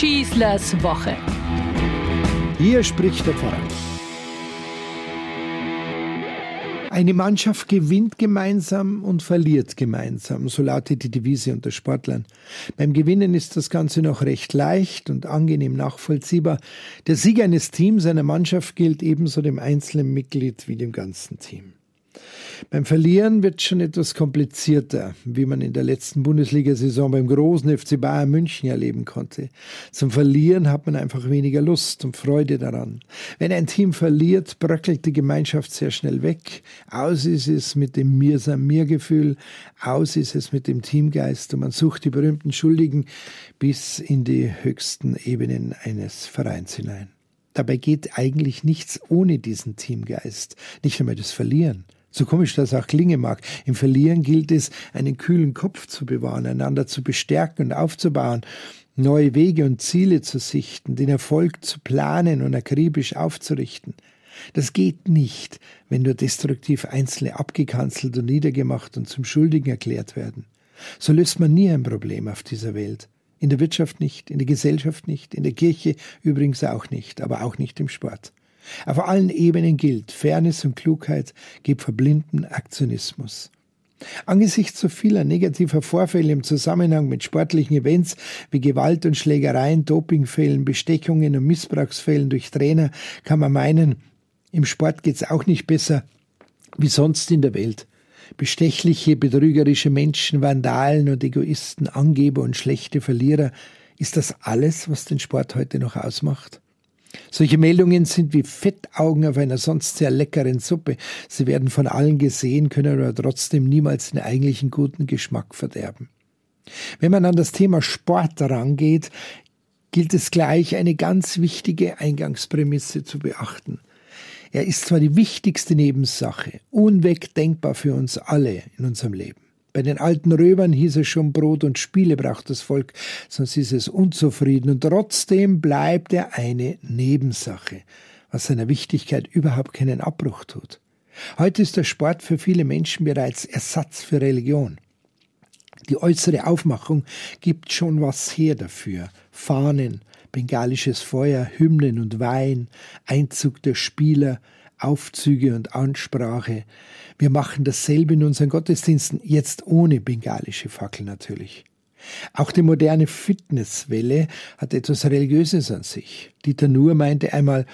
Schießlers Woche. Hier spricht der Pfarrer. Eine Mannschaft gewinnt gemeinsam und verliert gemeinsam, so lautet die Devise unter Sportlern. Beim Gewinnen ist das Ganze noch recht leicht und angenehm nachvollziehbar. Der Sieg eines Teams, einer Mannschaft gilt ebenso dem einzelnen Mitglied wie dem ganzen Team. Beim Verlieren wird schon etwas komplizierter, wie man in der letzten Bundesliga-Saison beim großen FC Bayern München erleben konnte. Zum Verlieren hat man einfach weniger Lust und Freude daran. Wenn ein Team verliert, bröckelt die Gemeinschaft sehr schnell weg. Aus ist es mit dem Mir-Sam-Mir-Gefühl, aus ist es mit dem Teamgeist und man sucht die berühmten Schuldigen bis in die höchsten Ebenen eines Vereins hinein. Dabei geht eigentlich nichts ohne diesen Teamgeist, nicht einmal das Verlieren. So komisch das auch klingen mag, im Verlieren gilt es, einen kühlen Kopf zu bewahren, einander zu bestärken und aufzubauen, neue Wege und Ziele zu sichten, den Erfolg zu planen und akribisch aufzurichten. Das geht nicht, wenn nur destruktiv Einzelne abgekanzelt und niedergemacht und zum Schuldigen erklärt werden. So löst man nie ein Problem auf dieser Welt. In der Wirtschaft nicht, in der Gesellschaft nicht, in der Kirche übrigens auch nicht, aber auch nicht im Sport. Auf allen Ebenen gilt, Fairness und Klugheit gibt verblinden Aktionismus. Angesichts so vieler negativer Vorfälle im Zusammenhang mit sportlichen Events wie Gewalt und Schlägereien, Dopingfällen, Bestechungen und Missbrauchsfällen durch Trainer kann man meinen, im Sport geht's auch nicht besser wie sonst in der Welt. Bestechliche, betrügerische Menschen, Vandalen und Egoisten, Angeber und schlechte Verlierer, ist das alles, was den Sport heute noch ausmacht? Solche Meldungen sind wie Fettaugen auf einer sonst sehr leckeren Suppe. Sie werden von allen gesehen, können aber trotzdem niemals den eigentlichen guten Geschmack verderben. Wenn man an das Thema Sport rangeht, gilt es gleich eine ganz wichtige Eingangsprämisse zu beachten. Er ist zwar die wichtigste Nebensache, unwegdenkbar für uns alle in unserem Leben. Bei den alten Römern hieß es schon Brot und Spiele braucht das Volk, sonst ist es unzufrieden und trotzdem bleibt er eine Nebensache, was seiner Wichtigkeit überhaupt keinen Abbruch tut. Heute ist der Sport für viele Menschen bereits Ersatz für Religion. Die äußere Aufmachung gibt schon was her dafür. Fahnen, bengalisches Feuer, Hymnen und Wein, Einzug der Spieler, Aufzüge und Ansprache. Wir machen dasselbe in unseren Gottesdiensten, jetzt ohne bengalische Fackel natürlich. Auch die moderne Fitnesswelle hat etwas Religiöses an sich. Dieter Nuhr meinte einmal,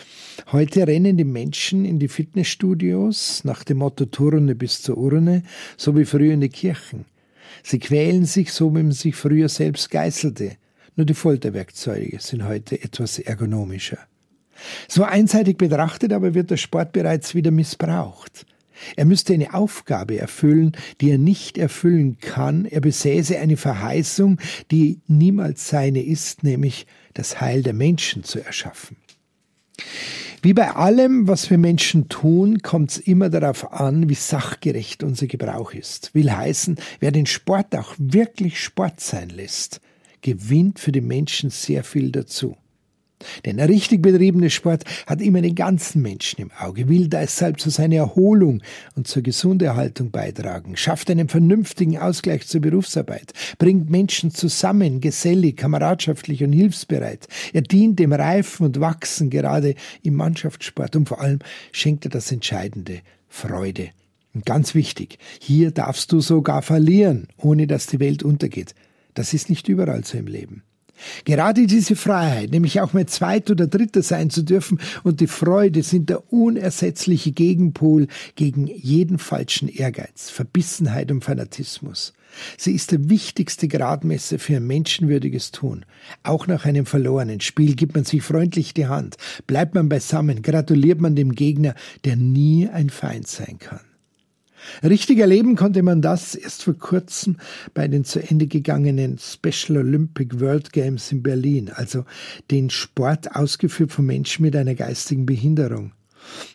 heute rennen die Menschen in die Fitnessstudios nach dem Motto Turne bis zur Urne, so wie früher in die Kirchen. Sie quälen sich so, wie man sich früher selbst geißelte. Nur die Folterwerkzeuge sind heute etwas ergonomischer. So einseitig betrachtet aber wird der Sport bereits wieder missbraucht. Er müsste eine Aufgabe erfüllen, die er nicht erfüllen kann. Er besäße eine Verheißung, die niemals seine ist, nämlich das Heil der Menschen zu erschaffen. Wie bei allem, was wir Menschen tun, kommt es immer darauf an, wie sachgerecht unser Gebrauch ist. Will heißen, wer den Sport auch wirklich Sport sein lässt, gewinnt für die Menschen sehr viel dazu. Denn ein richtig betriebener Sport hat immer den ganzen Menschen im Auge, will deshalb zu seiner Erholung und zur Gesunderhaltung beitragen, schafft einen vernünftigen Ausgleich zur Berufsarbeit, bringt Menschen zusammen, gesellig, kameradschaftlich und hilfsbereit. Er dient dem Reifen und Wachsen gerade im Mannschaftssport und vor allem schenkt er das Entscheidende, Freude. Und ganz wichtig, hier darfst du sogar verlieren, ohne dass die Welt untergeht. Das ist nicht überall so im Leben. Gerade diese Freiheit, nämlich auch mal Zweit- oder Dritter sein zu dürfen und die Freude sind der unersetzliche Gegenpol gegen jeden falschen Ehrgeiz, Verbissenheit und Fanatismus. Sie ist der wichtigste Gradmesser für ein menschenwürdiges Tun. Auch nach einem verlorenen Spiel gibt man sich freundlich die Hand, bleibt man beisammen, gratuliert man dem Gegner, der nie ein Feind sein kann. Richtig erleben konnte man das erst vor kurzem bei den zu Ende gegangenen Special Olympic World Games in Berlin, also den Sport ausgeführt von Menschen mit einer geistigen Behinderung.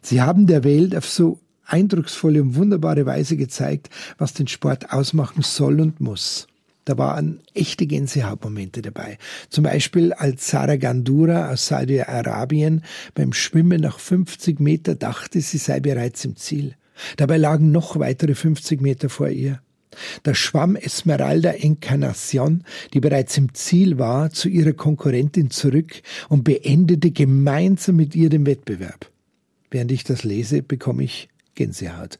Sie haben der Welt auf so eindrucksvolle und wunderbare Weise gezeigt, was den Sport ausmachen soll und muss. Da waren echte Gänsehautmomente dabei. Zum Beispiel als Sarah Gandura aus Saudi-Arabien beim Schwimmen nach 50 Meter dachte, sie sei bereits im Ziel. Dabei lagen noch weitere 50 Meter vor ihr. Da schwamm Esmeralda Encarnacion, die bereits im Ziel war, zu ihrer Konkurrentin zurück und beendete gemeinsam mit ihr den Wettbewerb. Während ich das lese, bekomme ich Gänsehaut.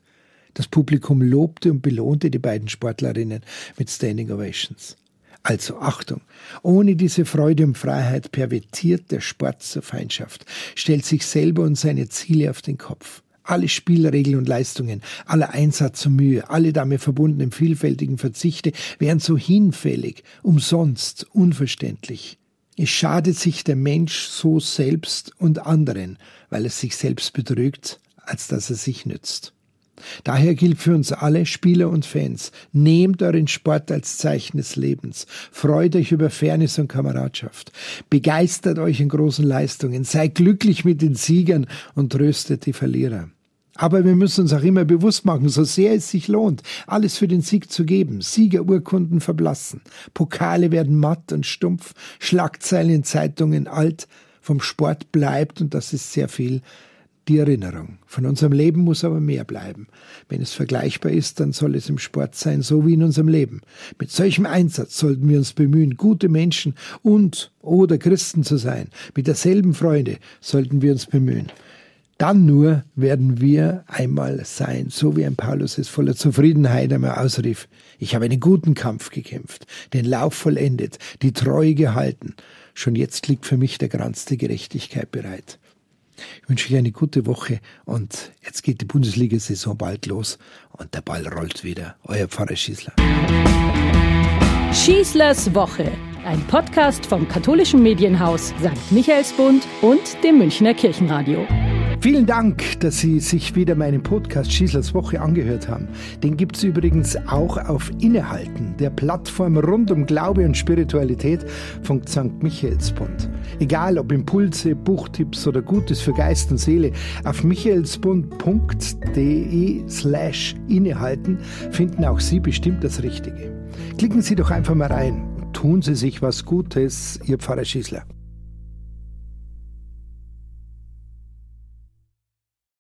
Das Publikum lobte und belohnte die beiden Sportlerinnen mit Standing Ovations. Also Achtung, ohne diese Freude und Freiheit pervertiert der Sport zur Feindschaft, stellt sich selber und seine Ziele auf den Kopf. Alle Spielregeln und Leistungen, aller Einsatz und Mühe, alle damit verbundenen vielfältigen Verzichte wären so hinfällig, umsonst, unverständlich. Es schadet sich der Mensch so selbst und anderen, weil er sich selbst betrügt, als dass er sich nützt. Daher gilt für uns alle, Spieler und Fans, nehmt euren Sport als Zeichen des Lebens, freut euch über Fairness und Kameradschaft, begeistert euch in großen Leistungen, seid glücklich mit den Siegern und tröstet die Verlierer. Aber wir müssen uns auch immer bewusst machen, so sehr es sich lohnt, alles für den Sieg zu geben. Siegerurkunden verblassen, Pokale werden matt und stumpf, Schlagzeilen in Zeitungen alt, vom Sport bleibt, und das ist sehr viel, die Erinnerung. Von unserem Leben muss aber mehr bleiben. Wenn es vergleichbar ist, dann soll es im Sport sein, so wie in unserem Leben. Mit solchem Einsatz sollten wir uns bemühen, gute Menschen und oder Christen zu sein. Mit derselben Freude sollten wir uns bemühen. Dann nur werden wir einmal sein, so wie ein Paulus es voller Zufriedenheit einmal ausrief. Ich habe einen guten Kampf gekämpft, den Lauf vollendet, die Treue gehalten. Schon jetzt liegt für mich der Kranz der Gerechtigkeit bereit. Ich wünsche euch eine gute Woche und jetzt geht die Bundesliga-Saison bald los und der Ball rollt wieder. Euer Pfarrer Schießler. Schießlers Woche, ein Podcast vom katholischen Medienhaus St. Michaelsbund und dem Münchner Kirchenradio. Vielen Dank, dass Sie sich wieder meinen Podcast Schießlers Woche angehört haben. Den gibt es übrigens auch auf Innehalten, der Plattform rund um Glaube und Spiritualität von St. Michaelsbund. Egal ob Impulse, Buchtipps oder Gutes für Geist und Seele, auf michaelsbund.de slash innehalten finden auch Sie bestimmt das Richtige. Klicken Sie doch einfach mal rein tun Sie sich was Gutes, Ihr Pfarrer Schießler.